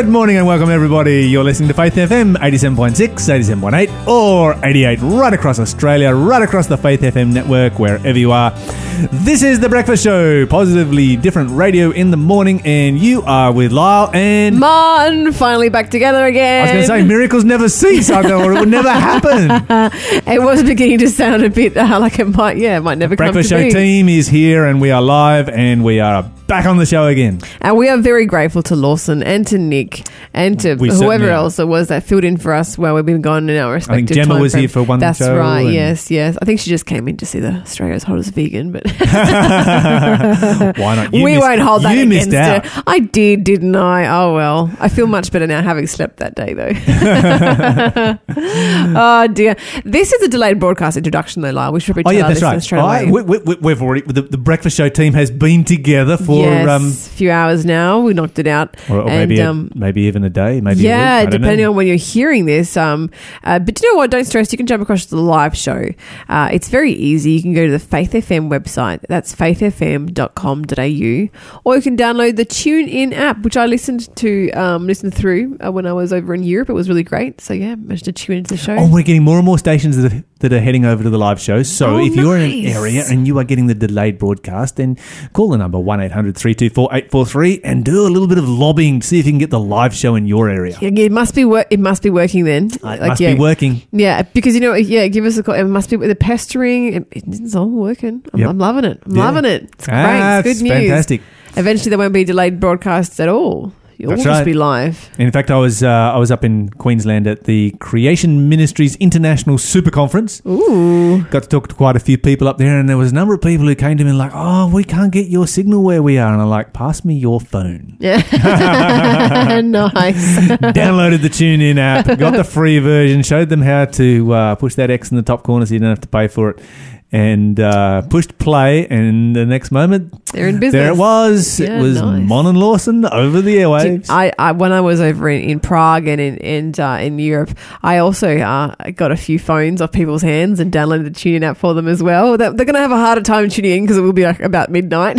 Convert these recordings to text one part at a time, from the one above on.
Good morning and welcome everybody. You're listening to Faith FM 87.6, 87.8 or 88 right across Australia, right across the Faith FM network, wherever you are. This is The Breakfast Show, positively different radio in the morning and you are with Lyle and... Martin, finally back together again. I was going to say, miracles never cease. I thought it would never happen. it was beginning to sound a bit uh, like it might, yeah, it might never Breakfast come Show to be. team is here and we are live and we are back on the show again. And we are very grateful to Lawson and to Nick and to We whoever are. else it was that filled in for us while we've been gone in our I think respective Gemma was here for one That's show right, and- yes, yes. I think she just came in to see the Australia's hottest vegan, but Why not? You we missed- won't hold that You against missed out. her. I did, didn't I? Oh well. I feel much better now having slept that day though. oh dear. This is a delayed broadcast introduction though, Lyle. We should be Oh yeah, our that's right. straight I, away. we, we, we've already the, the breakfast show team has been together for yes, um, a few hours now. We knocked it out. or, or And, maybe a- um, maybe even a day, maybe yeah, depending know. on when you're hearing this. Um, uh, but do you know what? Don't stress. You can jump across to the live show. Uh, it's very easy. You can go to the Faith FM website. That's faithfm.com.au, or you can download the TuneIn app, which I listened to, um, listened through uh, when I was over in Europe. It was really great. So yeah, managed to tune into the show. Oh, we're getting more and more stations that are, that are heading over to the live show. So Oh, if you're in an area and you are getting the delayed broadcast, then call the number 1 800 324 843 and do a little bit of lobbying to see if you can get the live show in your area. Yeah, it must be wor- it must be working then. It Like, must yeah. be working. Yeah, because you know, yeah, give us a call. It must be with the pestering. It, it's all working. I'm, Yep. I'm loving it. I'm Yeah. loving it. It's great. Ah, it's good it's news. fantastic. Eventually, there won't be delayed broadcasts at all. You'll That's just right. be live. In fact, I was uh, I was up in Queensland at the Creation Ministries International Super Conference. Ooh. Got to talk to quite a few people up there, and there was a number of people who came to me like, "Oh, we can't get your signal where we are," and I'm like, "Pass me your phone." Yeah. nice. Downloaded the TuneIn app, got the free version, showed them how to uh, push that X in the top corner so you don't have to pay for it, and uh, pushed play, and the next moment, They're in business. there it was. Yeah, it was nice. Mon and Lawson over the airwaves. I, I when I was over in, in Prague and in and uh, in Europe, I also uh, got a few phones off people's hands and downloaded the TuneIn app for them as well. They're, they're going to have a harder time tuning in because it will be like about midnight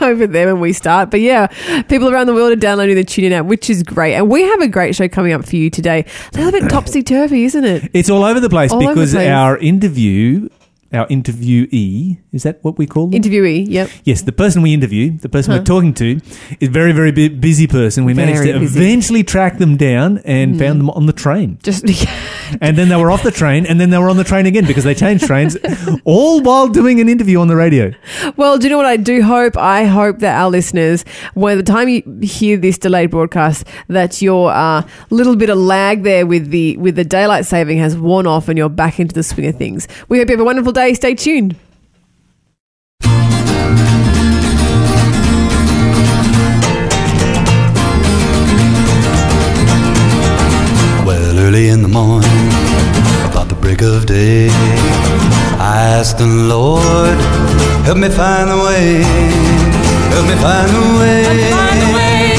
over there when we start. But yeah, people around the world are downloading the TuneIn app, which is great. And we have a great show coming up for you today. A little bit topsy turvy, isn't it? It's all over the place All over the because place. our interview, our interviewee, is that what we call them? Interviewee, yep. yes, the person we interview, the person Huh. we're talking to, is a very, very bu- busy person. We managed to busy. Eventually track them down and found them on the train. Just And then they were off the train, and then they were on the train again because they changed trains, all while doing an interview on the radio. Well, do you know what I do hope? I hope that our listeners, when the time you hear this delayed broadcast, that your uh, little bit of lag there with the with the daylight saving has worn off and you're back into the swing of things. We hope you have a wonderful day. Stay tuned. Well, early in the morning, about the break of day, I asked the Lord, help me find the way, help me find the way,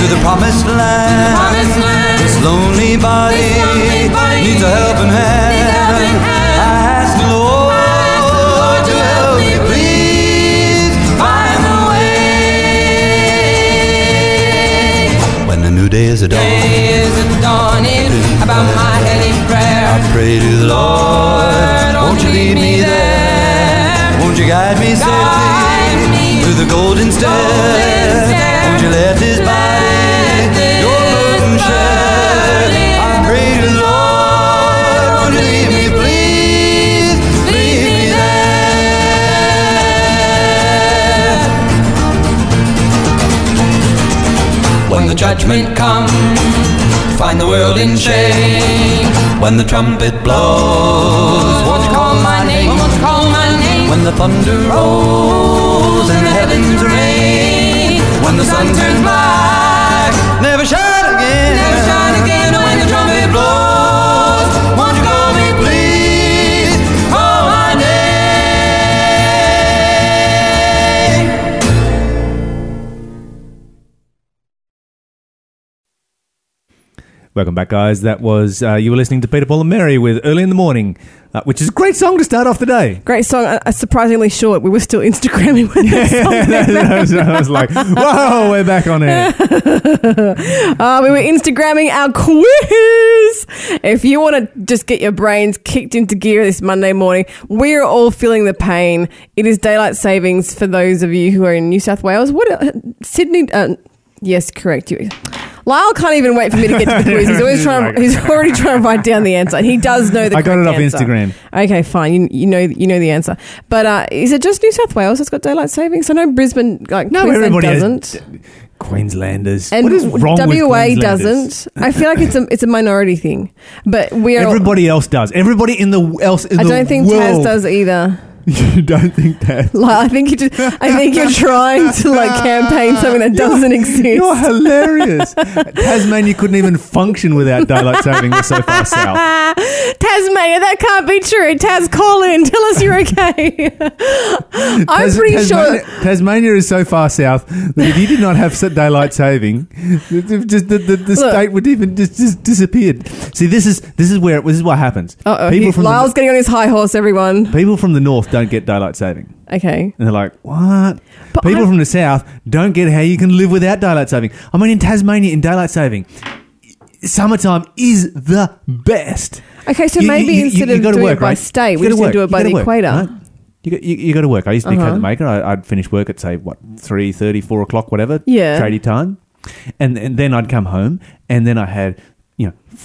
to the promised land. This lonely body, needs a helping hand. New day is a dawn. Day is dawning about my daily prayer. I pray to the Lord, won't you lead me there? Won't you guide me safely to the golden stair. Won't you let this body your burden share? The judgment comes, find the world in shame. When the trumpet blows, won't you call my name? Won't you call my name? When the thunder rolls and the heavens rain, when the sun turns black, never shine again. Never shine again when the trumpet blows. Welcome back, guys. That was uh, you were listening to Peter Paul and Mary with "Early in the Morning," uh, which is a great song to start off the day. Great song, uh, surprisingly short. We were still Instagramming when that song I was- I was like, "Whoa, we're back on air." Uh, we were Instagramming our quiz. If you want to just get your brains kicked into gear this Monday morning, we are all feeling the pain. It is daylight savings for those of you who are in New South Wales. What uh, Sydney? Uh, yes, correct. You. Lyle can't even wait for me to get to the quiz. He's always trying. He's already trying to write down the answer, he does know the. I got it off answer. Instagram. Okay, fine. You, you know you know the answer, but uh, is it just New South Wales that's got daylight savings? I know Brisbane, like No, Queensland everybody doesn't. Queenslanders. And what is wrong WA doesn't. I feel like it's a it's a minority thing, but we are. Everybody else does. Everybody in the else in I don't think world. Taz does either. you don't think that? Like, I think you just, I think you're trying to like campaign something that doesn't exist. You're hilarious. Tasmania couldn't even function without daylight saving. We're so far south. Tasmania, that can't be true. Taz, call in. Tell us you're okay. I'm Tas- pretty Tasmania, sure. Tasmania is so far south that if you did not have daylight saving, the, just the, the, the state would even just, just disappeared. See, this is this is where this is what happens. Uh-oh, people he- from Lyle's the, getting on his high horse. Everyone. people from the north don't get daylight saving, Okay. and they're like, "What?" But people I- from the south don't get how you can live without daylight saving. I mean, in Tasmania, in daylight saving, summertime is the best. Okay, so You- maybe instead of gotta doing work, it by state, we gotta just do it by the gotta equator. right? You got, you, you got to work. I used to be Uh-huh. uh maker. I, I'd finish work at say what three thirty, four o'clock, whatever. Yeah. tradie time, and and then I'd come home, and then I had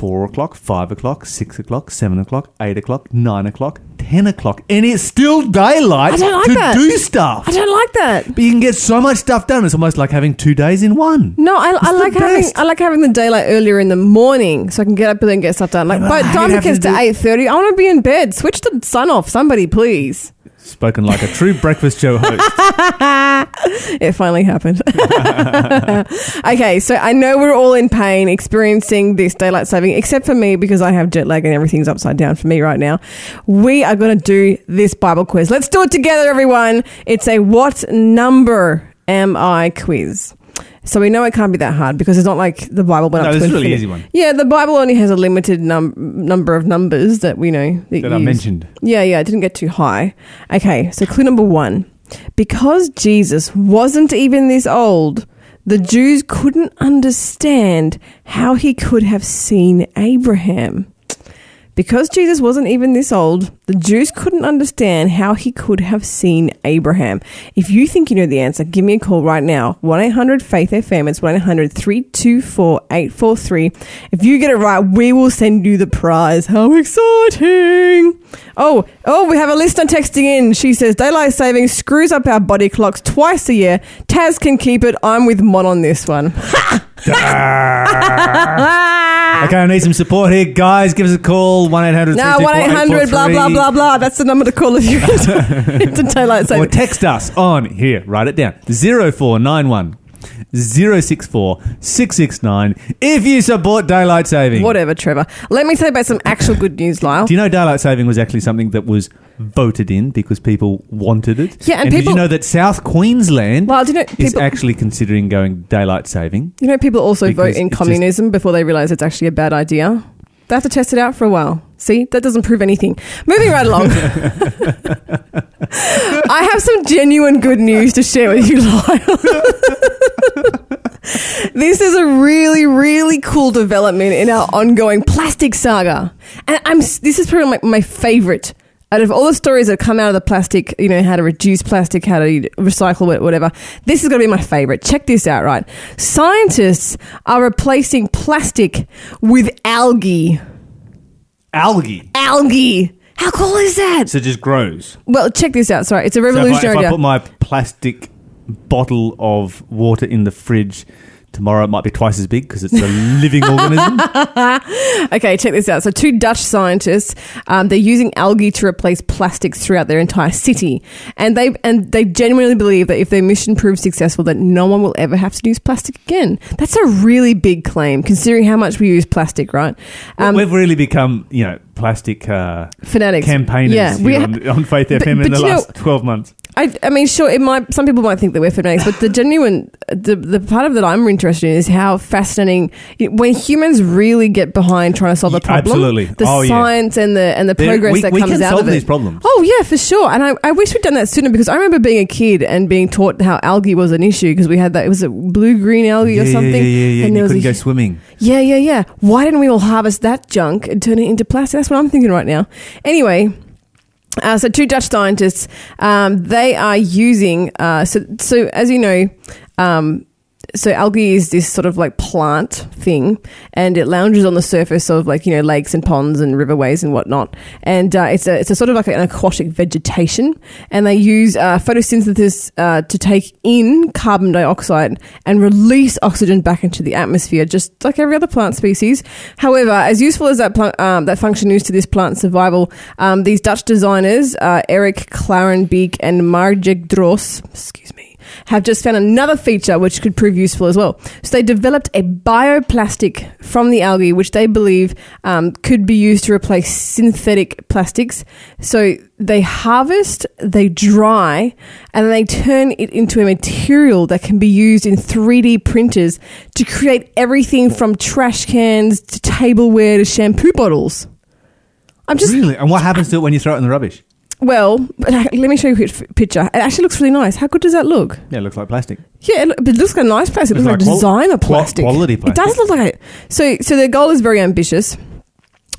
you know four o'clock, five o'clock, six o'clock, seven o'clock, eight o'clock, nine o'clock, ten o'clock, and it's still daylight I don't like to that. do stuff. I don't like that. But you can get so much stuff done. It's almost like having two days in one. No, I, I the like having best. I like having the daylight earlier in the morning so I can get up early and get stuff done. Like but how time do you it have gets to to do- eight thirty, I want to be in bed. Switch the sun off, somebody, please. Spoken like a true breakfast show host. It finally happened. okay, so I know we're all in pain experiencing this daylight saving, except for me because I have jet lag and everything's upside down for me right now. We are going to do this Bible quiz. Let's do it together, everyone. It's a what number am I quiz. So we know it can't be that hard because it's not like the Bible went No, up to this is a really easy one. Yeah, the Bible only has a limited num- number of numbers that we know that, That I use. mentioned. Yeah, yeah, it didn't get too high. Okay, so clue number one. Because Jesus wasn't even this old, the Jews couldn't understand how he could have seen Abraham. Because Jesus wasn't even this old, the Jews couldn't understand how he could have seen Abraham. If you think you know the answer, give me a call right now. 1 800 Faith FM. It's 1 800 324 843. If you get it right, we will send you the prize. How exciting! Oh, oh, we have a listener texting in. She says, Daylight saving screws up our body clocks twice a year. Taz can keep it. I'm with Mon on this one. Okay, I need some support here, guys. Give us a call one eight hundred. No, 1 800 blah, blah, blah, blah. That's the number to call if you're into, daylight Or text us on here. Write it down. Zero four nine one zero six four six six nine. If you support daylight saving, Whatever, Trevor. Let me tell you about some actual good news, Lyle. Do you know daylight saving was actually something that was voted in because people wanted it? Yeah, and did people- you know that South Queensland Well, do you know is actually considering going daylight saving? you know, people also Because vote in it's just- communism before they realize it's actually a bad idea. They have to test it out for a while. See, that doesn't prove anything. Moving right along. I have some genuine good news to share with you, Lyle. this is a really, really cool development in our ongoing plastic saga, and I'm. This is probably my, my favorite. Out of all the stories that come out of the plastic, you know, how to reduce plastic, how to recycle it, whatever, this is going to be my favorite. Check this out, right? Scientists are replacing plastic with algae. Algae. Algae. How cool is that? So it just grows. Well, check this out. Sorry, it's a So if I, if revolutionary I put my plastic bottle of water in the fridge tomorrow, it might be twice as big because it's a living organism. Okay, check this out. So, two Dutch scientists, um, they're using algae to replace plastics throughout their entire city, and they and they genuinely believe that if their mission proves successful, that no one will ever have to use plastic again. That's a really big claim, considering how much we use plastic, right? Um, We've really become, you know, plastic uh, fanatics, campaigners Yeah, we ha- on, on Faith But- FM in the you know- last 12 months. I, I mean, sure, it might. Some people might think that we're fanatics, but the genuine, the the part of that I'm interested interested in is how fascinating when humans really get behind trying to solve a problem. absolutely. the Oh, yeah. science and the and the There- progress we- that we comes out of it. these problems. Oh yeah, for sure. And I, I wish we'd done that sooner because I remember being a kid and being taught how algae was an issue because we had that it was a blue green algae yeah, or something. Yeah, yeah, yeah. And And there you was couldn't a- go swimming. yeah, yeah, yeah. Why didn't we all harvest that junk and turn it into plastic? That's what I'm thinking right now. Anyway, uh, so two Dutch scientists, um, they are using. Uh, so, so as you know, um, so algae is this sort of like plant thing, and it lounges on the surface of like you know lakes and ponds and riverways and whatnot. And uh, it's a it's a sort of like an aquatic vegetation, and they use uh, photosynthesis uh, to take in carbon dioxide and release oxygen back into the atmosphere, just like every other plant species. However, as useful as that plant, um, that function is to this plant survival, um, these Dutch designers, uh, Eric Klarenbeek and Maartje Dros, excuse me, have just found another feature which could prove useful as well. So they developed a bioplastic from the algae, which they believe um, could be used to replace synthetic plastics. So they harvest, they dry, and they turn it into a material that can be used in 3D printers to create everything from trash cans to tableware to shampoo bottles. I'm just Really? And what happens to it when you throw it in the rubbish? Well. Let me show you a picture. It actually looks really nice. How good does that look? Yeah, it looks like plastic. Yeah, it, loo- but it looks like a nice plastic. It looks Looks like, like designer qual- plastic. quality plastic. It does look like it. So, so their goal is very ambitious,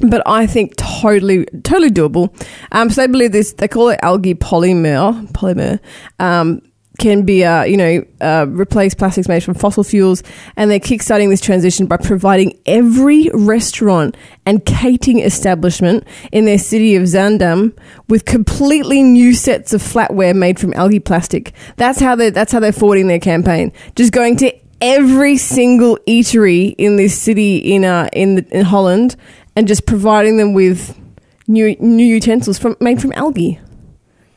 but I think totally, totally doable. Um, so they believe this. They call it algae polymer. Polymer. Um, can be, uh, you know, uh, replace plastics made from fossil fuels, and they're kickstarting this transition by providing every restaurant and catering establishment in their city of Zaandam with completely new sets of flatware made from algae plastic. That's how they that's how they're forwarding their campaign. Just going to every single eatery in this city in uh in the, in Holland and just providing them with new new utensils from made from algae.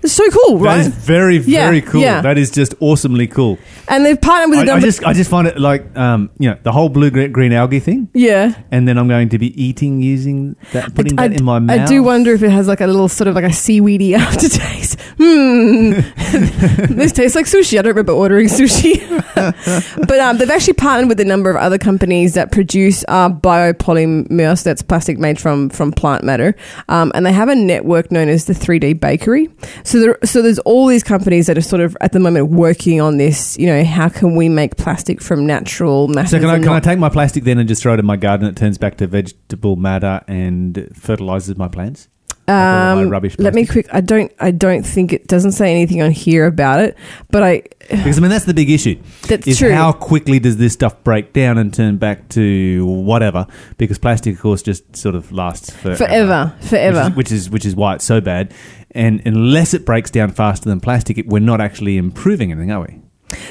It's so cool, That right? is very, Yeah, very cool. yeah. That is just awesomely cool. and they've partnered with a I, I number. just, I just find it like, um, you know, the whole blue green, green algae thing, yeah. and then I'm going to be eating using that, putting I, that in my mouth. I do wonder if it has like a little sort of like a seaweedy aftertaste. Hmm. this tastes like sushi. I don't remember ordering sushi. but um, they've actually partnered with a number of other companies that produce uh, biopolymer, that's plastic made from from plant matter. Um, and they have a network known as the 3D Bakery. So there, so there's all these companies that are sort of at the moment working on this. You know, how can we make plastic from natural matters? So can I can I take my plastic then and just throw it in my garden? It turns back to vegetable matter and fertilizes my plants. Like all of my Um, rubbish let me quick. I don't. I don't think it doesn't say anything on here about it. But I. Because I mean that's the big issue. That's is true. how quickly does this stuff break down and turn back to whatever? Because plastic, of course, just sort of lasts forever. Forever, forever. Which is, which is which is why it's so bad. And unless it breaks down faster than plastic, it, we're not actually improving anything, are we?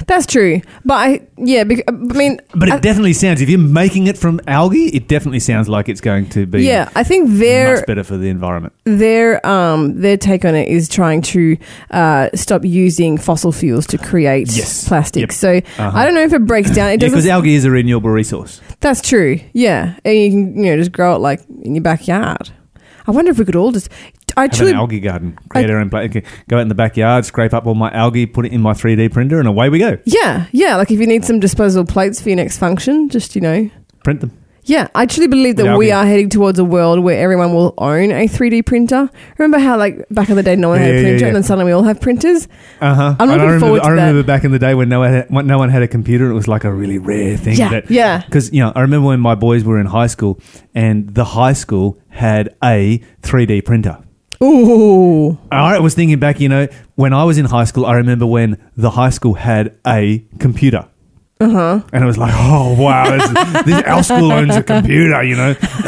That's true. But I. Yeah. Bec- I mean. But it I- definitely sounds. If you're making it from algae, it definitely sounds like it's going to be yeah. I think their much better for the environment. their um their take on it is trying to uh, stop using fossil fuels to create Yes. plastic. Yep. So Uh-huh. I don't know if it breaks down. It Yeah, because algae is a renewable resource. that's true. Yeah, and you can you know just grow it like in your backyard. I wonder if we could all just. I Have truly an algae garden. Create our own pla- okay, Go out in the backyard, scrape up all my algae, put it in my 3D printer, and away we go. Yeah, yeah. Like if you need some disposable plates for your next function, just you know. Print them. Yeah, I actually believe that we are heading towards a world where everyone will own a 3D printer. Remember how, like, back in the day, no one had Yeah, a yeah, printer, yeah. and then suddenly we all have printers? Uh huh. I'm looking I remember, forward to I that. remember back in the day when no one had, when no one had a computer. It was like a really rare thing. Yeah, that, yeah. Because you know, I remember when my boys were in high school, and the high school had a 3D printer. Ooh. I was thinking back, you know, when I was in high school, I remember when the high school had a computer. Uh huh. And it was like, oh wow, this, this our school owns a computer, you know.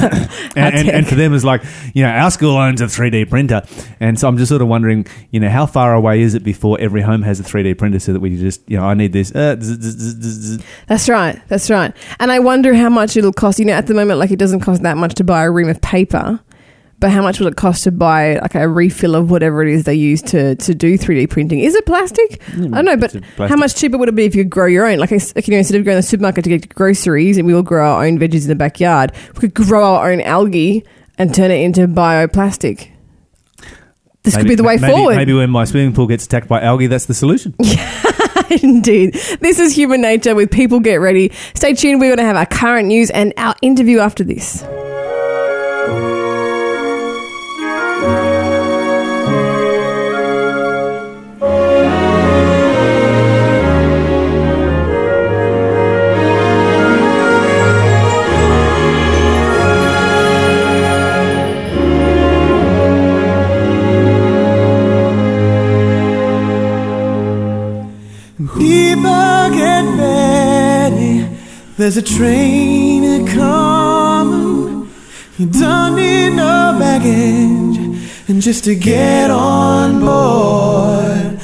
and, and, and for them, it's like, you know, our school owns a 3D printer, and so I'm just sort of wondering, you know, how far away is it before every home has a 3D printer, so that we just, you know, I need this. Uh, zzz, zzz, zzz, zzz, zzz. That's right. That's right. And I wonder how much it'll cost. You know, at the moment, like, it doesn't cost that much to buy a ream of paper. But how much will it cost to buy like a refill of whatever it is they use to, to do 3D printing? Is it plastic? I don't know, but how much cheaper would it be if you grow your own? Like, like, you know, instead of going to the supermarket to get groceries and we all grow our own veggies in the backyard, we could grow our own algae and turn it into bioplastic. This could be the way maybe, forward. Maybe when my swimming pool gets attacked by algae, that's the solution. Indeed. This is Human Nature with People Get Ready. Stay tuned. We're going to have our current news and our interview after this. There's a train a coming. You don't need no baggage, and just to get on board,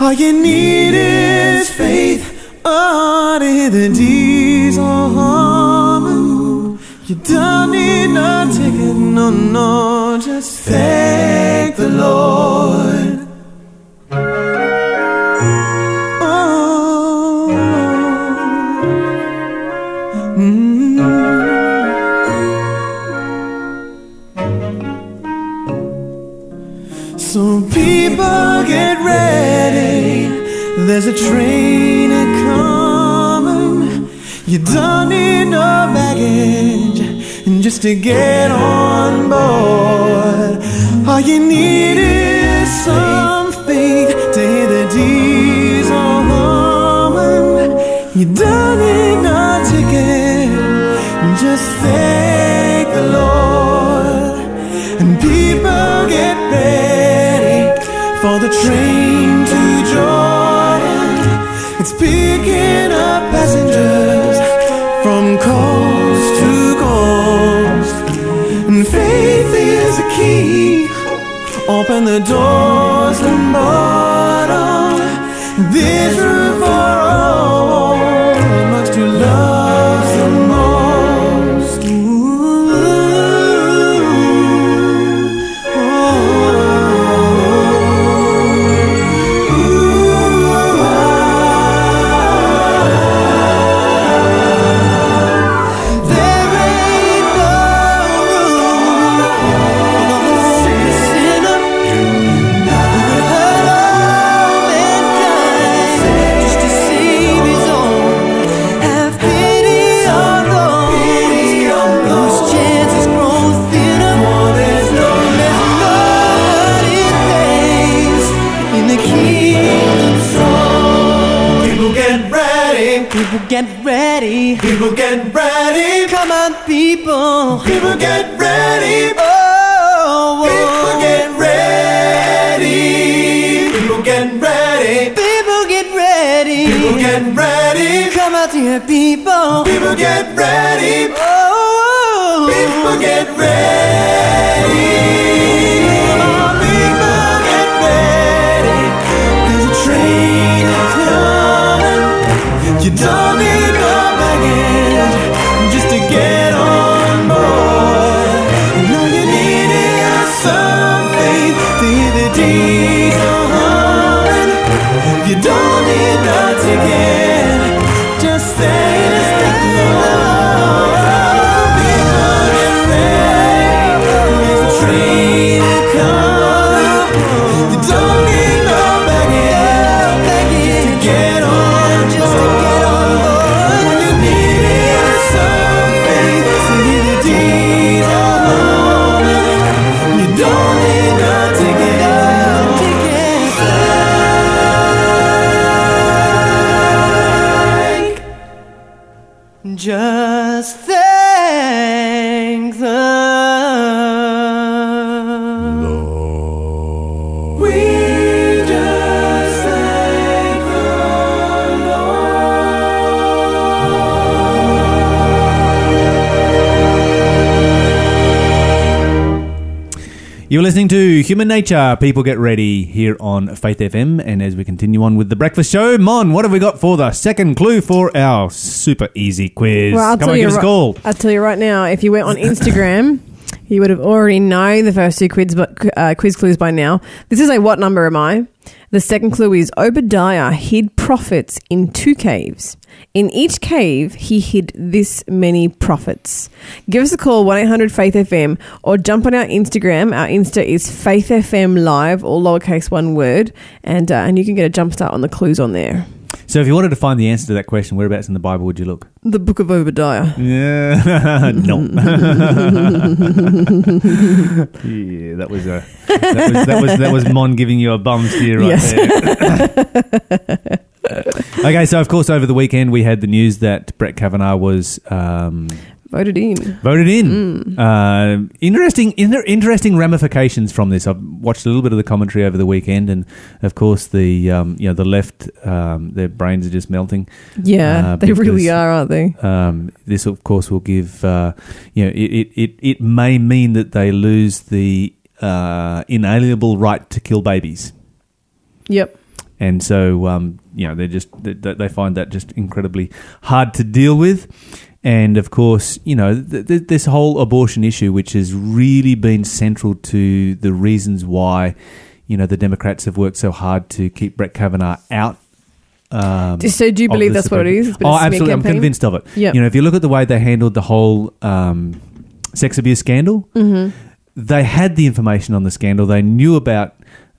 all you need is faith. Oh, to hear the diesel humming. You don't need no ticket, no, no, just thank the Lord. There's a train a coming. You don't need no baggage, and just to get on board, all you need is some faith to hear the diesel humming. You don't need no ticket, just thank the Lord. And people get ready for the train Open the doors and bottom. This room Come people. People get ready. Oh, oh, oh, oh. people get ready. Listening to Human Nature. People get ready here on Faith FM. And as we continue on with the breakfast show, Mon, what have we got for the second clue for our super easy quiz? Well, I'll Come tell on, you give us a call. I'll tell you right now. If you went on Instagram, you would have already known the first two quiz, uh, quiz clues by now. This is a what number am I? The second clue is Obadiah hid prophets in two caves. In each cave, he hid this many prophets. Give us a call, 1 800 Faith FM, or jump on our Instagram. Our Insta is Faith FM Live, all lowercase one word, and, uh, and you can get a jump start on the clues on there. So, if you wanted to find the answer to that question, whereabouts in the Bible would you look? The Book of Obadiah. Yeah, no. yeah, that was a that was that was that was Mon giving you a bum steer right Yes. there. okay, so of course over the weekend we had the news that Brett Kavanaugh was um, Voted in. voted in. Uh, interesting, inter- interesting ramifications from this. I've watched a little bit of the commentary over the weekend, and of course the um, you know the left um, their brains are just melting. Yeah, Uh, they really are, aren't they? Um, this, of course, will give uh, you know it, it, it, it may mean that they lose the uh, inalienable right to kill babies, Yep. and so um, you know they just they, they find that just incredibly hard to deal with. And of course, you know th- th- this whole abortion issue, which has really been central to the reasons why you know the Democrats have worked so hard to keep Brett Kavanaugh out. Um, So do you believe that's what it is? It's been a Oh, absolutely! I'm convinced of it. Yep. You know, if you look at the way they handled the whole um, sex abuse scandal, Mm-hmm. they had the information on the scandal. They knew about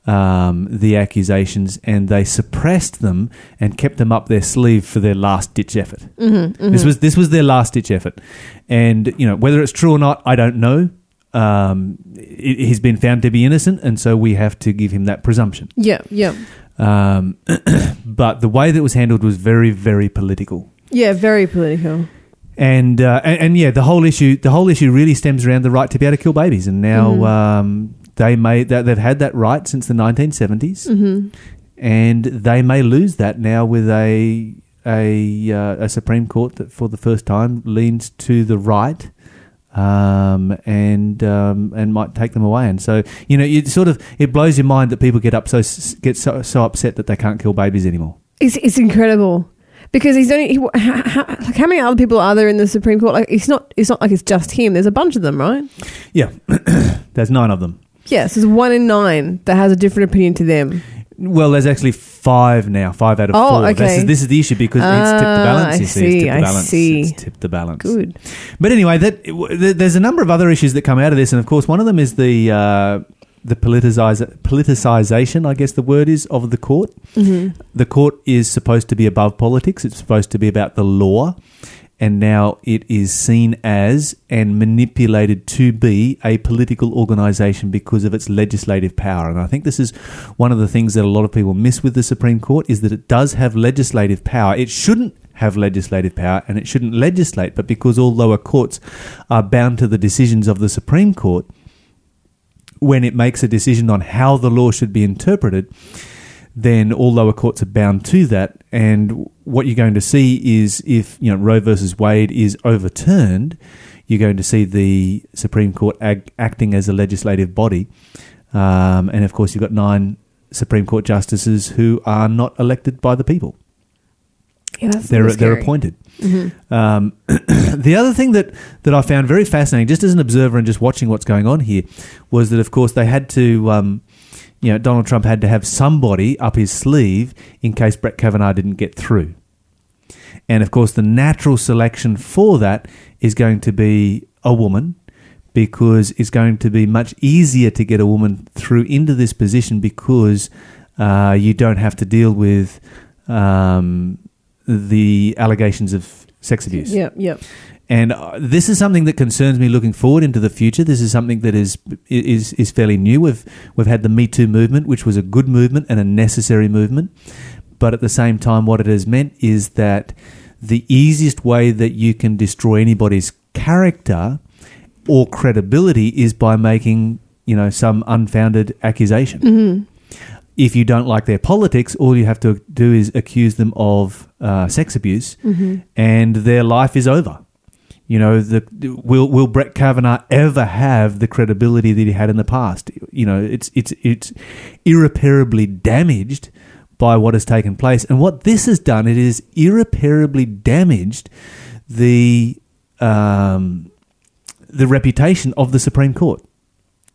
um, the accusations, and they suppressed them and kept them up their sleeve for their last ditch effort. Mm-hmm, This was this was their last ditch effort, and you know whether it's true or not, I don't know. Um, he- he's been found to be innocent, and so we have to give him that presumption. Yeah, yeah. Um, but the way that it was handled was very, very political. Yeah, very political. And, uh, and and yeah, the whole issue the whole issue really stems around the right to be able to kill babies, and now Mhm. um, they may that they've had that right since the 1970s, hmm and they may lose that now with a a uh, a Supreme Court that for the first time leans to the right. Um, and um, and might take them away, and so you know, it sort of it blows your mind that people get up so get so, so upset that they can't kill babies anymore. It's it's incredible because he's only he, how, how, like how many other people are there in the Supreme Court? Like it's not it's not like it's just him. There's a bunch of them, right? Yeah, there's nine of them. Yes, there's one in nine that has a different opinion to them. Well, there's actually five now, five out of Oh, four. This, okay. is, this is the issue because it's tipped the Ah, balance. I You see, see, it's tipped the I balance. see. It's tipped the balance. Good. But anyway, that w- there- there's a number of other issues that come out of this, and of course, one of them is the uh, the politicize, politicization. I guess the word is of the court. hmm The court is supposed to be above politics. It's supposed to be about the law. And now it is seen as and manipulated to be a political organisation because of its legislative power. And I think this is one of the things that a lot of people miss with the Supreme Court is that it does have legislative power. It shouldn't have legislative power and it shouldn't legislate, but because all lower courts are bound to the decisions of the Supreme Court, when it makes a decision on how the law should be interpreted, then all lower courts are bound to that. And what you're going to see is if you know Roe versus Wade is overturned, you're going to see the Supreme Court ag- acting as a legislative body, um, and of course you've got nine Supreme Court justices who are not elected by the people. Yeah, They're they're appointed. Mhm. Um, the other thing that, that I found very fascinating, just as an observer and just watching what's going on here, was that of course they had to, um, you know, Donald Trump had to have somebody up his sleeve in case Brett Kavanaugh didn't get through. And of course, the natural selection for that is going to be a woman because it's going to be much easier to get a woman through into this position because uh, you don't have to deal with um, the allegations of sex abuse. Yep, yep. And uh, this is something that concerns me looking forward into the future. This is something that is is is fairly new. We've we've had the Me Too movement, which was a good movement and a necessary movement, but at the same time, what it has meant is that the easiest way that you can destroy anybody's character or credibility is by making you know some unfounded accusation. Mm-hmm. If you don't like their politics, all you have to do is accuse them of uh, sex abuse, Mm-hmm. and their life is over. You know, the, will will Brett Kavanaugh ever have the credibility that he had in the past? You know, it's it's it's irreparably damaged by what has taken place, and what this has done, it is irreparably damaged the um, the reputation of the Supreme Court.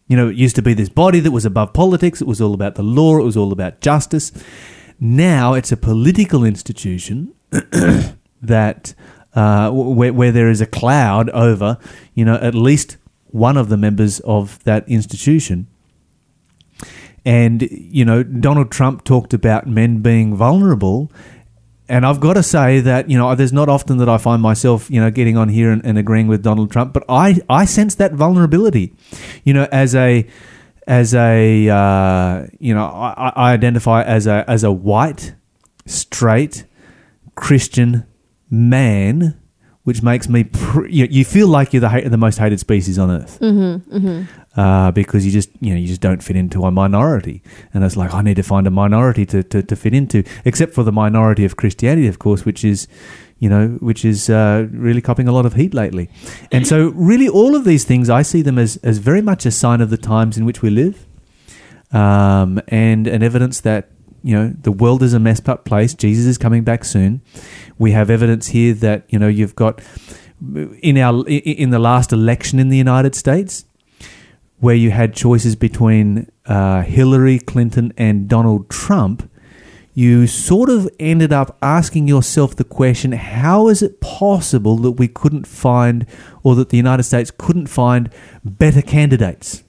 You know, it used to be this body that was above politics. It was all about the law. It was all about justice. Now it's a political institution that uh, where, where there is a cloud over, you know, at least one of the members of that institution. And you know, Donald Trump talked about men being vulnerable, and I've got to say that you know there's not often that I find myself you know getting on here and, and agreeing with Donald Trump, but I I sense that vulnerability, you know, as a as a uh, you know I, I identify as a as a white straight Christian man, which makes me pr- you, you feel like you're the hate, the most hated species on earth. Uh, because you just you know you just don't fit into a minority, and it's like I need to find a minority to, to, to fit into, except for the minority of Christianity, of course, which is you know which is uh, really copping a lot of heat lately, and so really all of these things I see them as as very much a sign of the times in which we live, um, and an evidence that you know the world is a messed up place. Jesus is coming back soon. We have evidence here that you know you've got in our in the last election in the United States where you had choices between uh, Hillary Clinton and Donald Trump, you sort of ended up asking yourself the question how is it possible that we couldn't find, or that the United States couldn't find better candidates?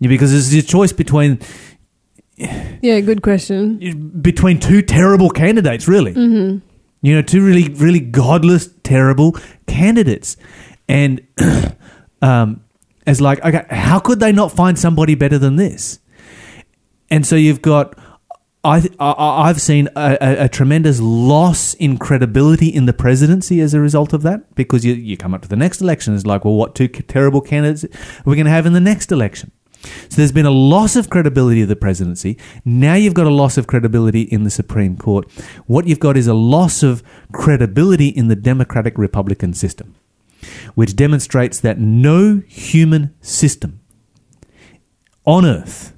Because there's a choice between Yeah, good question. between two terrible candidates, really. Mm-hmm. You know, two really, really godless, terrible candidates, and um, as like, okay, how could they not find somebody better than this? And so you've got. I, I I've seen a, a, a tremendous loss in credibility in the presidency as a result of that because you you come up to the next election it's like well what two terrible candidates are we going to have in the next election so there's been a loss of credibility of the presidency. Now you've got a loss of credibility in the Supreme Court. What you've got is a loss of credibility in the democratic Republican system, which demonstrates that no human system on earth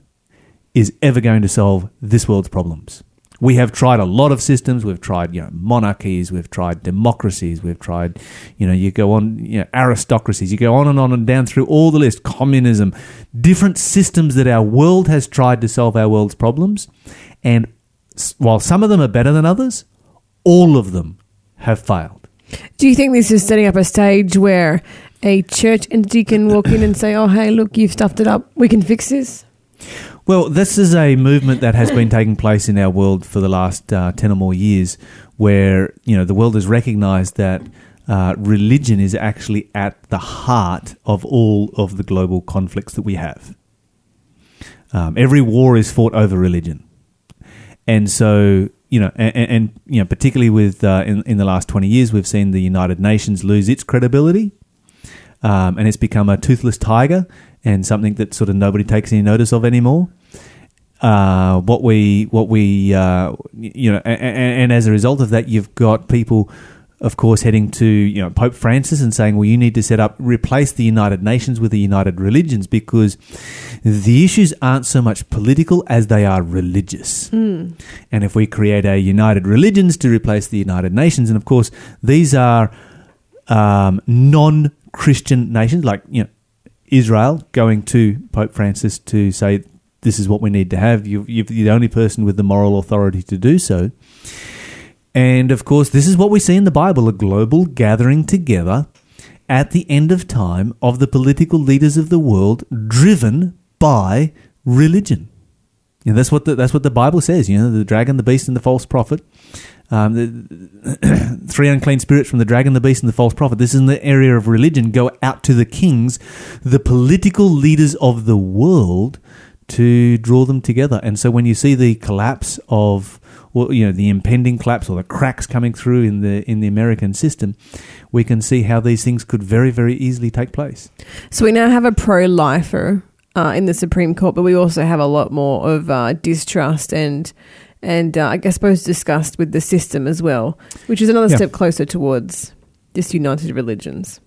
is ever going to solve this world's problems. We have tried a lot of systems. We've tried, you know, monarchies. We've tried democracies. We've tried, you know, you go on, you know, aristocracies. You go on and on and down through all the list. Communism, different systems that our world has tried to solve our world's problems, and while some of them are better than others, all of them have failed. Do you think this is setting up a stage where a church entity can walk in and say, "Oh, hey, look, you've stuffed it up. We can fix this." Well, this is a movement that has been taking place in our world for the last uh, 10 or more years, where, you know, the world has recognized that uh, religion is actually at the heart of all of the global conflicts that we have. Um, every war is fought over religion. And so, you know, and, and, you know, particularly with uh, in, in the last 20 years, we've seen the United Nations lose its credibility um, and it's become a toothless tiger and something that sort of nobody takes any notice of anymore. Uh, what we, what we, uh, you know, and, and as a result of that, you've got people, of course, heading to you know Pope Francis and saying, "Well, you need to set up, replace the United Nations with the United Religions because the issues aren't so much political as they are religious." And if we create a United Religions to replace the United Nations, and of course, these are um, non-Christian nations like you know Israel going to Pope Francis to say this is what we need to have. You, you're the only person with the moral authority to do so. And of course, this is what we see in the Bible a global gathering together at the end of time of the political leaders of the world driven by religion. And that's what the, that's what the Bible says. You know, the dragon, the beast, and the false prophet. Um, the three unclean spirits from the dragon, the beast, and the false prophet. This is in the area of religion. Go out to the kings, the political leaders of the world, to draw them together. And so when you see the collapse of, well, you know, the impending collapse or the cracks coming through in the in the American system, we can see how these things could very very easily take place. So we now have a pro-lifer uh, in the Supreme Court, but we also have a lot more of uh, distrust and and uh, I suppose discussed with the system as well, which is another Yeah. step closer towards disunited religions.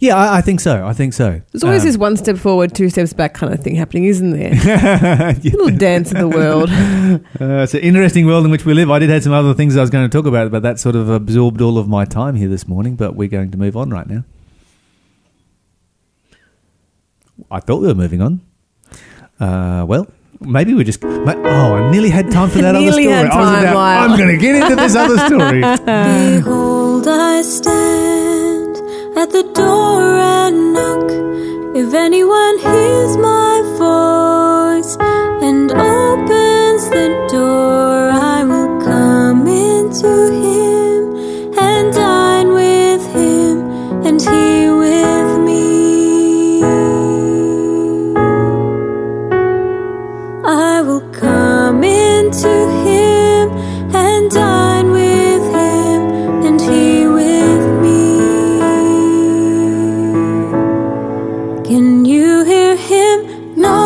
Yeah, I, I think so. I think so. There's always Um, this one step forward, two steps back kind of thing happening, isn't there? Yeah. Little dance of the world. Uh, it's an interesting world in which we live. I did have some other things I was going to talk about, but that sort of absorbed all of my time here this morning. But we're going to move on right now. I thought we were moving on. Uh, well, maybe we just. ma- Oh, I nearly had time for that other story. had I was time, about, Lyle. I'm going to get into this other story. Behold, I stand at the door and knock. If anyone hears my voice and No.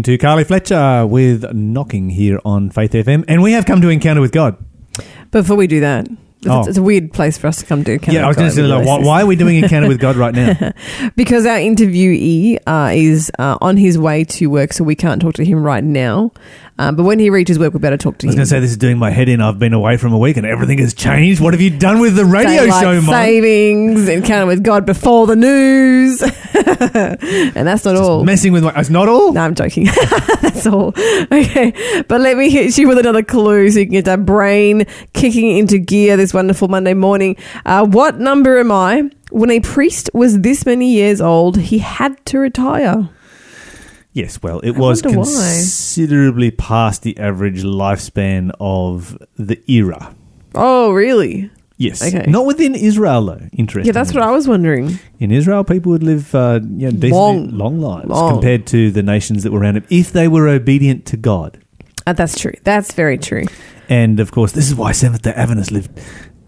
Listening to Carly Fletcher with Knocking here on Faith FM, and we have come to Encounter with God. Before we do that, it's, Oh. it's a weird place for us to come to. Encounter yeah, I was going to say, like, why, why are we doing Encounter with God right now? Because our interviewee uh, is uh, on his way to work, so we can't talk to him right now. Um, but when he reaches work, we better talk to him. I was him. going to say this is doing my head in. I've been away from a week and everything has changed. What have you done with the radio Daylight show, Mike? savings, encounter with God before the news, and that's not all. Messing with my. It's not all. No, I'm joking. That's all. Okay. But let me hit you with another clue so you can get that brain kicking into gear this wonderful Monday morning. Uh, what number am I? When a priest was this many years old, he had to retire. Yes, well, it I was wonder why. considerably past the average lifespan of the era. Oh, really? Yes, Okay. not within Israel though. Interesting. Yeah, that's what I was wondering. In Israel, people would live uh, you know, decently Long. long, lives Long. compared to the nations that were around them if they were obedient to God. Uh, that's true. That's very true. And of course, this is why Seventh day Adventists lived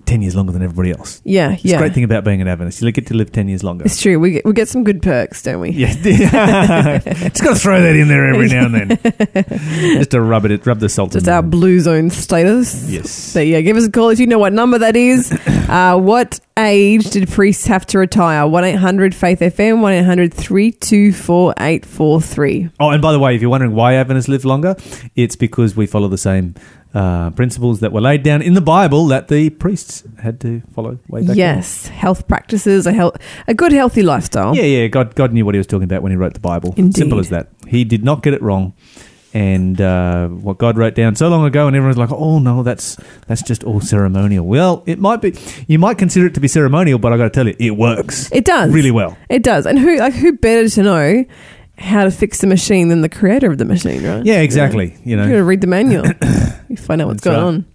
10 years longer than everybody else. Yeah, It's yeah. a great thing about being an Adventist. You get to live 10 years longer. It's true. We get, we get some good perks, don't we? Yeah, just got to throw that in there every now and then, just to rub it, rub the salt. In. Just in our there. blue zone status. Yes. So yeah, give us a call if you know what number that is. uh, what age did priests have to retire? One eight hundred Faith FM. One 843 Oh, and by the way, if you're wondering why Adventists live longer, it's because we follow the same uh, principles that were laid down in the Bible that the priests had to follow way back. Yes, health practices, a health, a good healthy lifestyle. Yeah, yeah. God, God knew what He was talking about when He wrote the Bible. Indeed. Simple as that. He did not get it wrong. And uh, what God wrote down so long ago, and everyone's like, "Oh no, that's that's just all ceremonial." Well, it might be. You might consider it to be ceremonial, but I got to tell you, it works. It does really well. It does. And who like who better to know how to fix the machine than the creator of the machine, right? Yeah, exactly. You know, You got to read the manual. you find out what's That's going right. on.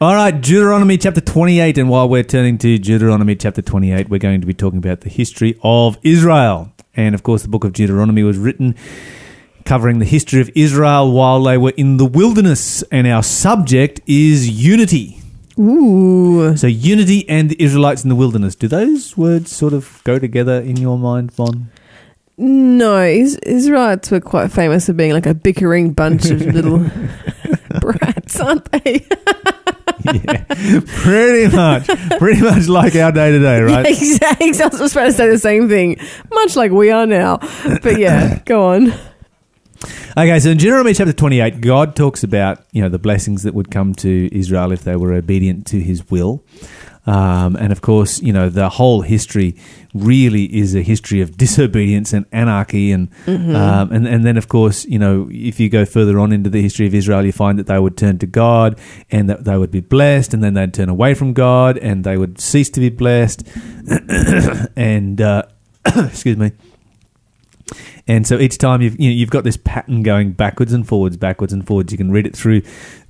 All right, Deuteronomy chapter 28. And while we're turning to Deuteronomy chapter 28, we're going to be talking about the history of Israel. And of course, the book of Deuteronomy was written covering the history of Israel while they were in the wilderness. And our subject is unity. Ooh. So unity and the Israelites in the wilderness. Do those words sort of go together in your mind, Von? No, Is- Israelites were quite famous for being like a bickering bunch of little brats, aren't they? yeah, pretty much, pretty much like our day to day, right? exactly. I was just about to say the same thing, much like we are now. But yeah, go on. Okay, so in Deuteronomy chapter 28, God talks about, you know, the blessings that would come to Israel if they were obedient to his will. Um, and of course, you know, the whole history really is a history of disobedience and anarchy. And, um, and, and then, of course, you know, if you go further on into the history of Israel, you find that they would turn to God and that they would be blessed, and then they'd turn away from God and they would cease to be blessed. and, uh, excuse me. And so each time you've you know, you've got this pattern going backwards and forwards, backwards and forwards. You can read it through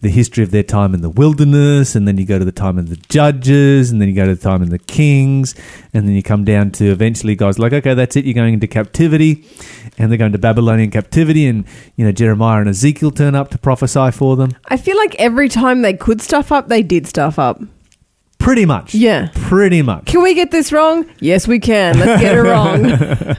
the history of their time in the wilderness, and then you go to the time of the judges, and then you go to the time of the kings, and then you come down to eventually God's like, okay, that's it. You're going into captivity, and they're going to Babylonian captivity, and you know Jeremiah and Ezekiel turn up to prophesy for them. I feel like every time they could stuff up, they did stuff up. Pretty much, Yeah. pretty much. Can we get this wrong? Yes, we can. Let's get it wrong.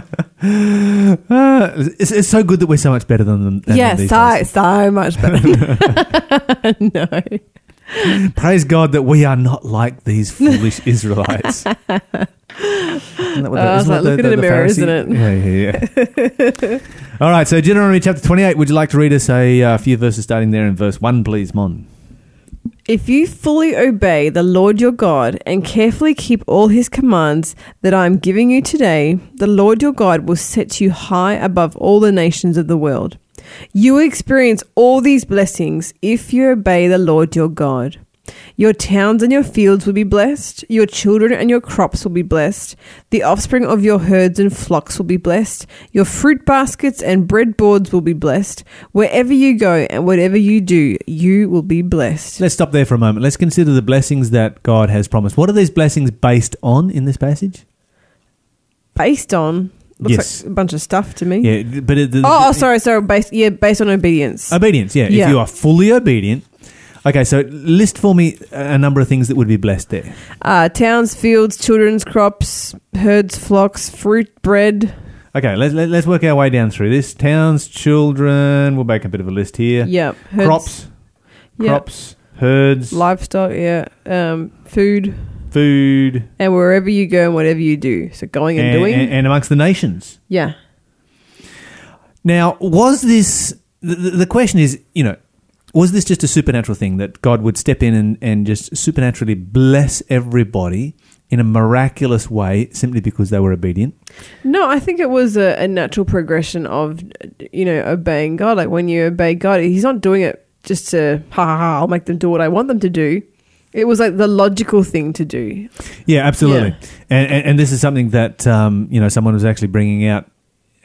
Uh, it's, it's so good that we're so much better than them. than yeah, them so, days. so much better. no. Praise God that we are not like these foolish Israelites. Isn't that what Oh, like looking in a mirror, isn't it? Yeah, yeah, yeah. All right, so Deuteronomy chapter 28. Would you like to read us a uh, few verses starting there in verse 1, please, Mon? If you fully obey the Lord your God and carefully keep all his commands that I am giving you today, the Lord your God will set you high above all the nations of the world. You will experience all these blessings if you obey the Lord your God. Your towns and your fields will be blessed. Your children and your crops will be blessed. The offspring of your herds and flocks will be blessed. Your fruit baskets and breadboards will be blessed. Wherever you go and whatever you do, you will be blessed. Let's stop there for a moment. Let's consider the blessings that God has promised. What are these blessings based on in this passage? based on looks Yes. like a bunch of stuff to me. Yeah, but it, the, Oh, oh, sorry, sorry. Based, yeah, based on obedience. Obedience, yeah. Yeah. If you are fully obedient. Okay, so list for me a number of things that would be blessed there. Uh, towns, fields, children's crops, herds, flocks, fruit, bread. Okay, let's let, let's work our way down through this. Towns, children. We'll make a bit of a list here. Yep. Herds, Crops, Yep. crops, herds, Livestock. Yeah. Um, food, food, and wherever you go and whatever you do. So going and, and, doing. and, and amongst the nations. yeah. Now, was this the the question is, you know, was this just a supernatural thing that God would step in and, and just supernaturally bless everybody in a miraculous way simply because they were obedient? No, I think it was a, a natural progression of, you know, obeying God. Like when you obey God, He's not doing it just to ha ha ha. I'll make them do what I want them to do. It was like the logical thing to do. Yeah, absolutely. And, and and this is something that um, you know someone was actually bringing out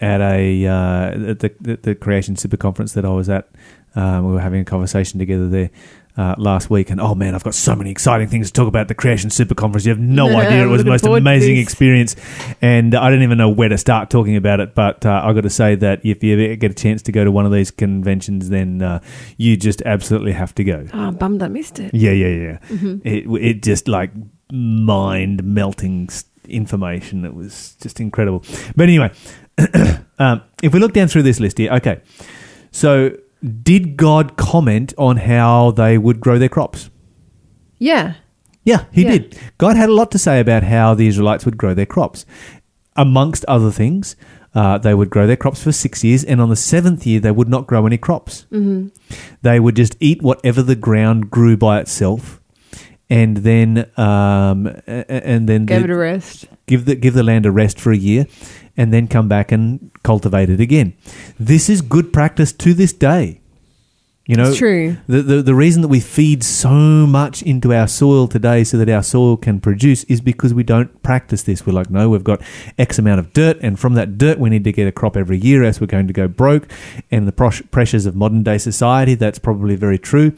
at a uh, at the, the creation super conference that I was at. Um, we were having a conversation together there uh, last week, and oh man, I've got so many exciting things to talk about the creation super conference. You have no Yeah, idea; it was the most amazing experience, and I didn't even know where to start talking about it. But uh, I got to say that if you ever get a chance to go to one of these conventions, then uh, you just absolutely have to go. Oh, I'm bummed I missed it. Yeah, yeah, yeah. It it just like mind melting information. It was just incredible. But anyway, um, if we look down through this list here, okay. So, did God comment on how they would grow their crops? Yeah. Yeah, he Yeah. did. God had a lot to say about how the Israelites would grow their crops. Amongst other things, uh, they would grow their crops for six years, and on the seventh year, they would not grow any crops. Mm-hmm. They would just eat whatever the ground grew by itself, and then um, and then Gave the- it a rest. give the give the land a rest for a year, and then come back and cultivate it again. This is good practice to this day. You know, It's true. the, the the reason that we feed so much into our soil today so that our soil can produce is because we don't practice this. We're like, no, we've got X amount of dirt, and from that dirt, we need to get a crop every year, else we're going to go broke. And the pros- pressures of modern day society, that's probably very true.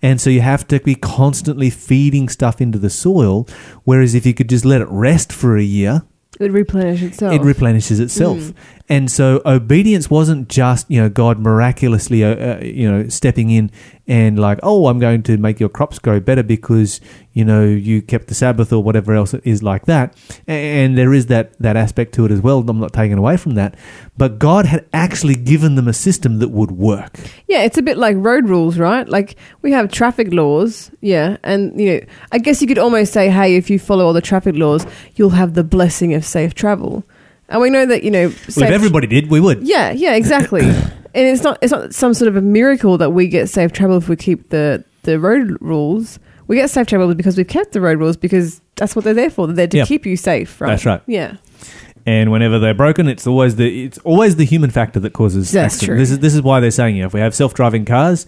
And so you have to be constantly feeding stuff into the soil. Whereas if you could just let it rest for a year, It replenishes itself. it replenishes itself. Mm. And so obedience wasn't just you know God miraculously uh, uh, you know stepping in and like, oh, I'm going to make your crops grow better because you know you kept the Sabbath or whatever else it is like that. And there is that that aspect to it as well. I'm not taking away from that, but God had actually given them a system that would work. Yeah, it's a bit like road rules, right? Like we have traffic laws, yeah, and you know, I guess you could almost say, hey, if you follow all the traffic laws, you'll have the blessing of safe travel. And we know that you know, Well, safe if everybody did, we would. Yeah, yeah, exactly. and it's not it's not some sort of a miracle that we get safe travel if we keep the the road rules. We get safe travel because we've kept the road rules because that's what they're there for. They're there to Yeah. keep you safe, right? That's right. Yeah. And whenever they're broken, it's always the it's always the human factor that causes That's accident. true. This is this is why they're saying you know, if we have self driving cars,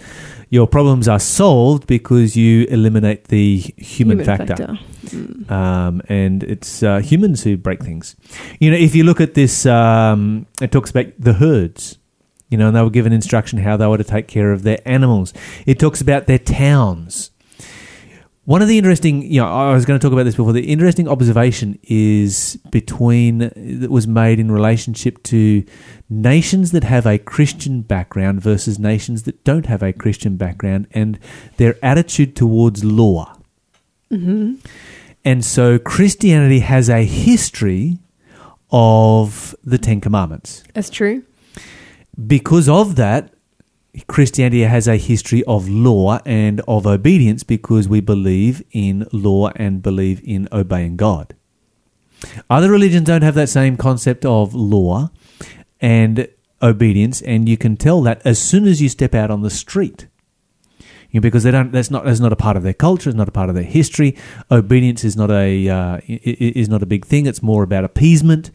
your problems are solved because you eliminate the human, factor. Um, and it's uh, humans who break things. You know, if you look at this, um, it talks about the herds. You know, and they were given instruction how they were to take care of their animals. It talks about their towns. One of the interesting, you know, I was going to talk about this before. The interesting observation is between that was made in relationship to nations that have a Christian background versus nations that don't have a Christian background, and their attitude towards law. Mm-hmm. And so Christianity has a history of the Ten Commandments. That's true. Because of that, Christianity has a history of law and of obedience because we believe in law and believe in obeying God. Other religions don't have that same concept of law and obedience, and you can tell that as soon as you step out on the street. You know, because they don't. That's not. That's not a part of their culture. It's not a part of their history. Obedience is not a uh, is not a big thing. It's more about appeasement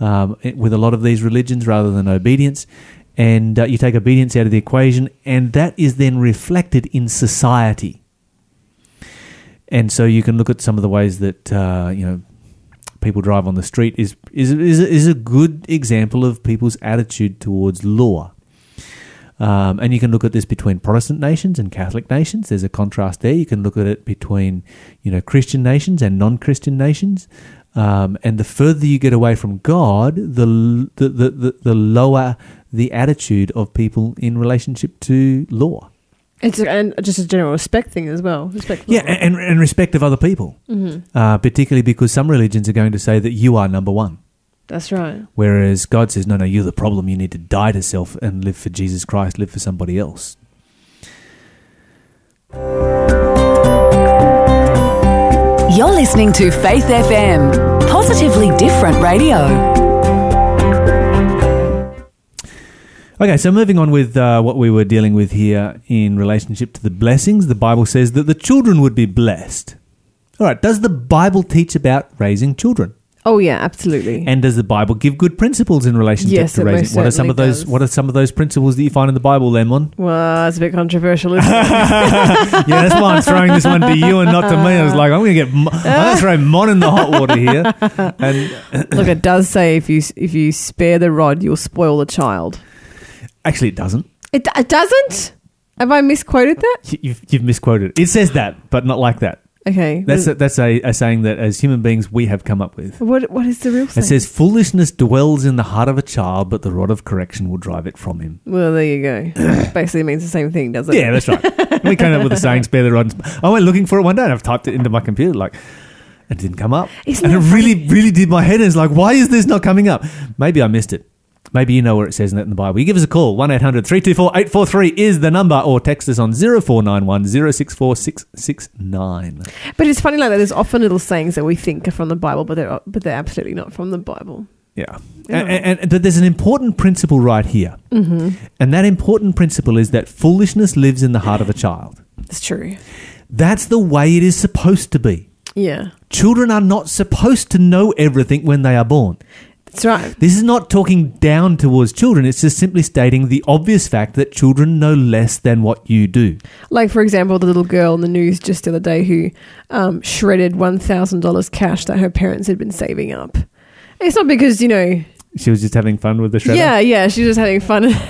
um, with a lot of these religions rather than obedience. And uh, you take obedience out of the equation, and that is then reflected in society. And so you can look at some of the ways that uh, you know people drive on the street is is is is a good example of people's attitude towards law. Um, and you can look at this between Protestant nations and Catholic nations. There's a contrast there. You can look at it between, you know, Christian nations and non-Christian nations. Um, and the further you get away from God, the, the, the, the, lower the attitude of people in relationship to law. It's a, and just a general respect thing as well. Respect. Yeah, and, and respect of other people. Uh, particularly because some religions are going to say that you are number one. That's right. Whereas God says, no, no, you're the problem. You need to die to self and live for Jesus Christ, live for somebody else. You're listening to Faith FM, positively different radio. Okay, so moving on with uh, what we were dealing with here in relationship to the blessings, the Bible says that the children would be blessed. All right, does the Bible teach about raising children? Oh yeah, absolutely. And does the Bible give good principles in relation Yes, to, it to most raising? What are some of those? does. What are some of those principles that you find in the Bible, Lemon? well, it's a bit controversial. Isn't it? yeah, that's why I'm throwing this one to you and not to me. I was like, I'm going to get, I'm going to throw Mon in the hot water here. And Look, it does say if you if you spare the rod, you'll spoil the child. actually, it doesn't. It, it doesn't. Have I misquoted that? You've, you've misquoted. It says that, but not like that. Okay. That's a, that's a, a saying that as human beings we have come up with. what what is the real It says, "Foolishness dwells in the heart of a child, but the rod of correction will drive it from him." well, there you go. Basically, means the same thing, doesn't it? Yeah, that's right. we came up with the saying, "Spare the rod." I went looking for it one day, and I've typed it into my computer, like it didn't come up, Isn't and it that really, really did my head. and It's like, why is this not coming up? Maybe I missed it. Maybe you know where it says that in the Bible. You give us a call. 1 800 324 843 is the number, or text us on 0491 064 669. But it's funny like that. There's often little sayings that we think are from the Bible, but they're but they're absolutely not from the Bible. Yeah. And, and, and- but there's an important principle right here. Mm-hmm. And that important principle is that foolishness lives in the heart of a child. It's true. That's the way it is supposed to be. Yeah, Children are not supposed to know everything when they are born. That's right. This is not talking down towards children. It's just simply stating the obvious fact that children know less than what you do. Like for example, the little girl in the news just the other day who um, shredded one thousand dollars cash that her parents had been saving up. It's not because you know. She was just having fun with the shredder. Yeah, yeah. She was just having fun.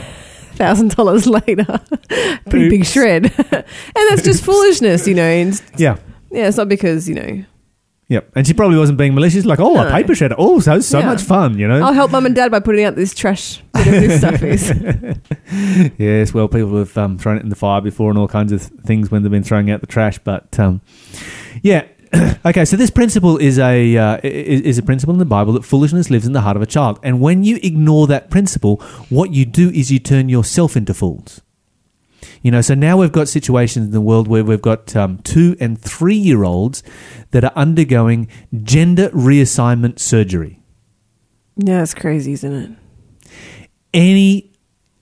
Thousand dollars later, pretty big shred, and that's just foolishness, you know. And Yeah. yeah, it's not because you know Yep. And she probably wasn't being malicious, like, oh, a No. paper shredder. Oh, so, so Yeah. much fun, you know? I'll help mum and dad by putting out this trash. Whatever this stuff is. Yes, well, people have um, thrown it in the fire before and all kinds of things when they've been throwing out the trash. But um, yeah, okay. So this principle is a uh, i- i- is a principle in the Bible that foolishness lives in the heart of a child, and when you ignore that principle, what you do is you turn yourself into fools. You know, so now we've got situations in the world where we've got um, two and three year olds that are undergoing gender reassignment surgery. Yeah, it's crazy, isn't it? any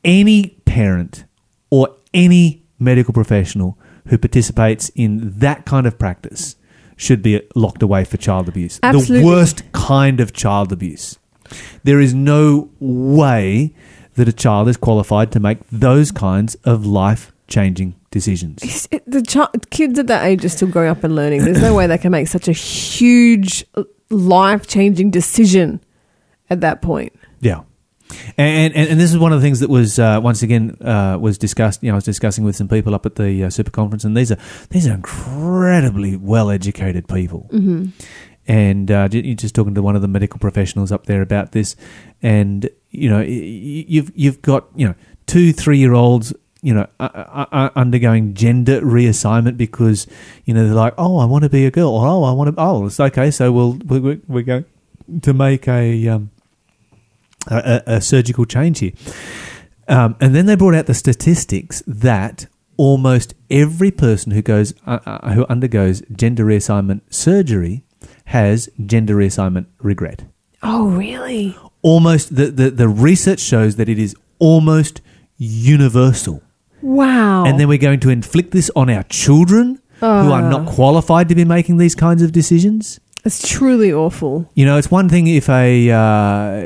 any parent or any medical professional who participates in that kind of practice should be locked away for child abuse. Absolutely. The worst kind of child abuse. There is no way that a child is qualified to make those kinds of life changing decisions. It- the chi- kids at that age are still growing up and learning. There's no way they can make such a huge, life changing decision at that point. Yeah. And, and and this is one of the things that was uh, once again uh, was discussed. You know, I was discussing with some people up at the uh, super conference, and these are these are incredibly well educated people. Mm-hmm. And uh, you're just talking to one of the medical professionals up there about this, and you know, you've you've got you know two three year olds. You know, uh, uh, undergoing gender reassignment because you know they're like, oh, I want to be a girl, or oh, I want to. Oh, it's okay. So we'll we, we, we're going to make a um, a, a surgical change here. Um, and then they brought out the statistics that almost every person who goes uh, uh, who undergoes gender reassignment surgery has gender reassignment regret. Oh, really? Almost the, the, the research shows that it is almost universal. Wow. And then we're going to inflict this on our children who are not qualified to be making these kinds of decisions. it's truly awful. You know, it's one thing if a uh,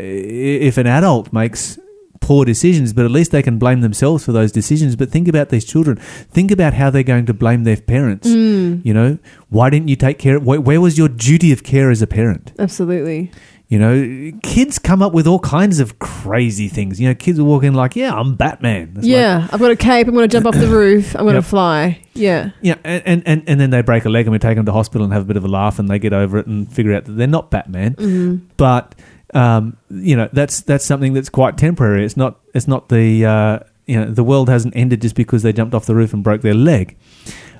if an adult makes poor decisions, but at least they can blame themselves for those decisions. But think about these children. Think about how they're going to blame their parents. Mm. You know, why didn't you take care? Where, where was your duty of care as a parent? Absolutely. You know, kids come up with all kinds of crazy things. You know, kids are walking like, "Yeah, I'm Batman." It's like, yeah, I've got a cape. I'm going to jump off the roof. I'm going to fly. Yeah. Yeah, and, and, and, and then they break a leg and we take them to hospital and have a bit of a laugh and they get over it and figure out that they're not Batman. Mm-hmm. But um, you know that's that's something that's quite temporary. It's not it's not the uh, you know the world hasn't ended just because they jumped off the roof and broke their leg.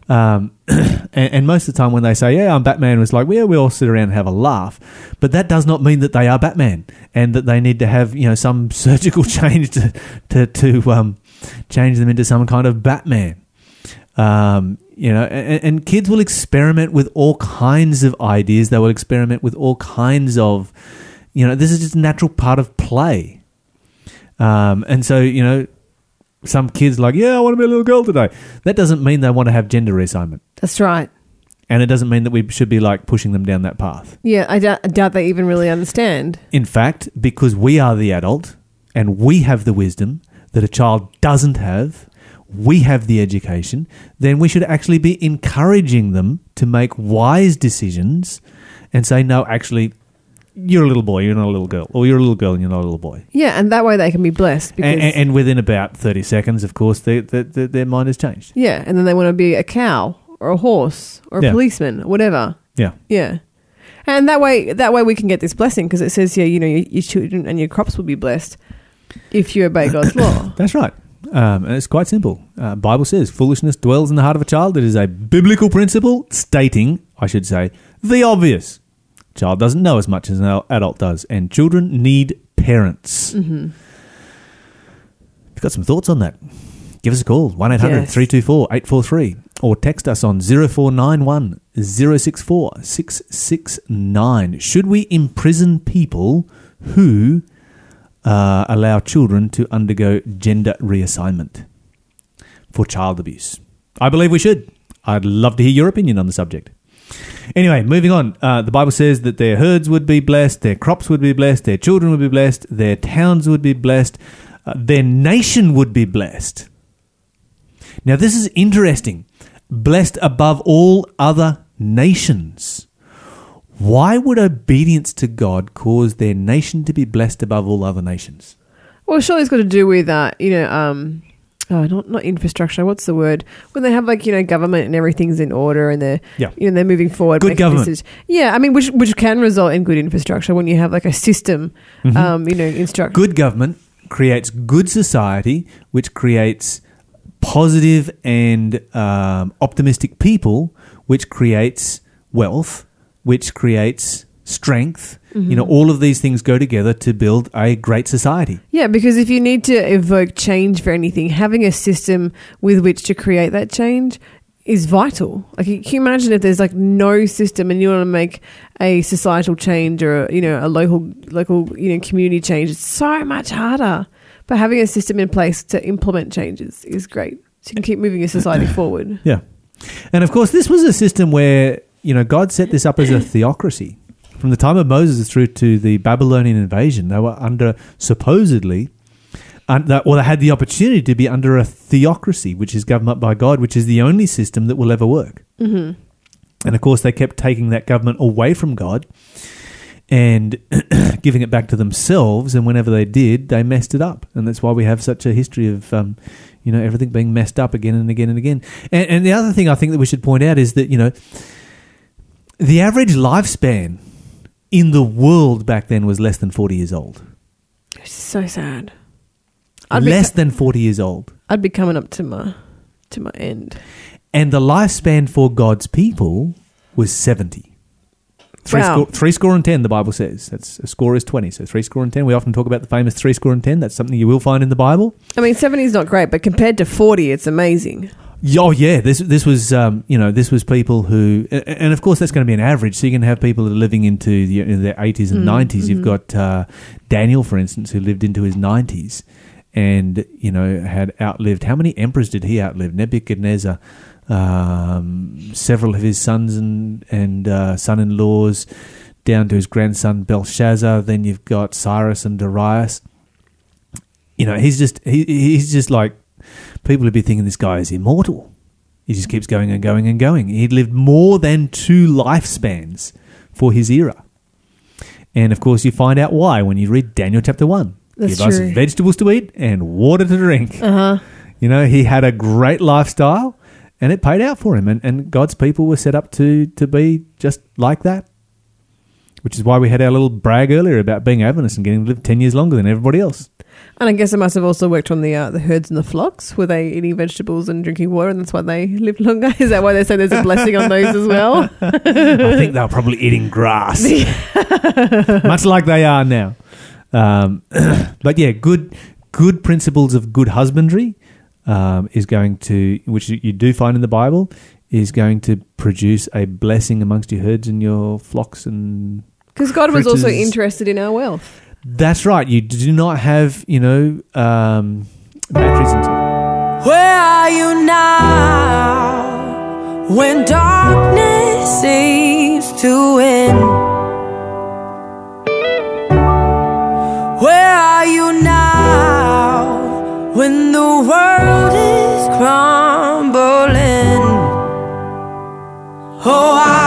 Um, and, and most of the time when they say, "Yeah, I'm Batman," it's like, "Yeah, we all sit around and have a laugh," but that does not mean that they are Batman and that they need to have you know some surgical change to to, to um, change them into some kind of Batman. Um, you know, and, and kids will experiment with all kinds of ideas. They will experiment with all kinds of, you know, this is just a natural part of play. Um, and so, you know, some kids like, yeah, I want to be a little girl today. That doesn't mean they want to have gender reassignment. That's right. And it doesn't mean that we should be like pushing them down that path. Yeah, I doubt, I doubt they even really understand. In fact, because we are the adult and we have the wisdom that a child doesn't have, we have the education, then we should actually be encouraging them to make wise decisions and say, no, actually, you're a little boy, you're not a little girl, or you're a little girl and you're not a little boy. Yeah, and that way they can be blessed because And, and, and within about 30 seconds, of course, they, they, they, their mind has changed. yeah, and then they want to be a cow or a horse or a Yeah. policeman, or whatever. Yeah. Yeah. And that way, that way we can get this blessing because it says here, you know, your, your children and your crops will be blessed if you obey God's law. That's right. Um, and it's quite simple. Uh, Bible says foolishness dwells in the heart of a child. It is a biblical principle stating, I should say, the obvious. Child doesn't know as much as an adult does, and children need parents. Mm-hmm. You've got some thoughts on that? Give us a call, 1 800 Yes. 324 843, or text us on 0491 064 669. Should we imprison people who uh, allow children to undergo gender reassignment for child abuse? I believe we should. I'd love to hear your opinion on the subject. Anyway, moving on. Uh, the Bible says that their herds would be blessed, their crops would be blessed, their children would be blessed, their towns would be blessed, uh, their nation would be blessed. Now, this is interesting. Blessed above all other nations. Why would obedience to God cause their nation to be blessed above all other nations? well, surely it's got to do with, uh, you know, um, oh, not not infrastructure. What's the word? When they have like you know government and everything's in order and they're Yeah. you know they're moving forward. Good government. decisions. Yeah, I mean, which which can result in good infrastructure when you have like a system, um, you know, instruct. Mm-hmm. Good government creates good society, which creates positive and um, optimistic people, which creates wealth, which creates strength. You know, mm-hmm. all of these things go together to build a great society. Yeah, because if you need to evoke change for anything, having a system with which to create that change is vital. Like, can you imagine if there's like no system and you want to make a societal change or a, you know a local local you know community change? It's so much harder. But having a system in place to implement changes is great. So you can keep moving your society forward. Yeah. And of course, this was a system where, you know, God set this up as a theocracy. From the time of Moses through to the Babylonian invasion, they were under supposedly, un- that- or they had the opportunity to be under a theocracy, which is government by God, which is the only system that will ever work. Mm-hmm. And of course, they kept taking that government away from God and giving it back to themselves. And whenever they did, they messed it up. And that's why we have such a history of, um, you know, everything being messed up again and again and again. And, and the other thing I think that we should point out is that, you know, the average lifespan in the world back then was less than 40 years old. It's so sad. I'd less than 40 years old. I'd be coming up to my to my end. And the lifespan for God's people was 70. Three, Wow. score, three score and ten, the Bible says. That's a score is twenty. So three score and ten. We often talk about the famous three score and ten. That's something you will find in the Bible. I mean, seventy is not great, but compared to forty, it's amazing. Oh yeah, this this was um, you know this was people who, and of course that's going to be an average. So you can have people that are living into the, in their eighties and 90s You've got uh, Daniel, for instance, who lived into his nineties, and you know had outlived. How many emperors did he outlive? Nebuchadnezzar, um, several of his sons and and uh, son-in-laws, down to his grandson Belshazzar. Then you've got Cyrus and Darius. You know, he's just he, he's just like people would be thinking this guy is immortal. He just keeps going and going and going. He'd lived more than two lifespans for his era. And of course, you find out why when you read Daniel chapter 1. That's Give us true. vegetables to eat and water to drink. Uh huh. You know, he had a great lifestyle and it paid out for him. And, and God's people were set up to, to be just like that. Which is why we had our little brag earlier about being Adventists and getting to live 10 years longer than everybody else. And I guess it must have also worked on the uh, the herds and the flocks. Were they eating vegetables and drinking water, and that's why they lived longer? Is that why they say there's a blessing on those as well? I think they were probably eating grass, much like they are now. Um, but yeah, good good principles of good husbandry um, is going to, which you do find in the Bible, is going to produce a blessing amongst your herds and your flocks, and Because God was also Critters. interested in our wealth. that's right. You do not have, you know, um, batteries and. Where are you now when darkness seems to win? Where are you now when the world is crumbling? Oh, I, I,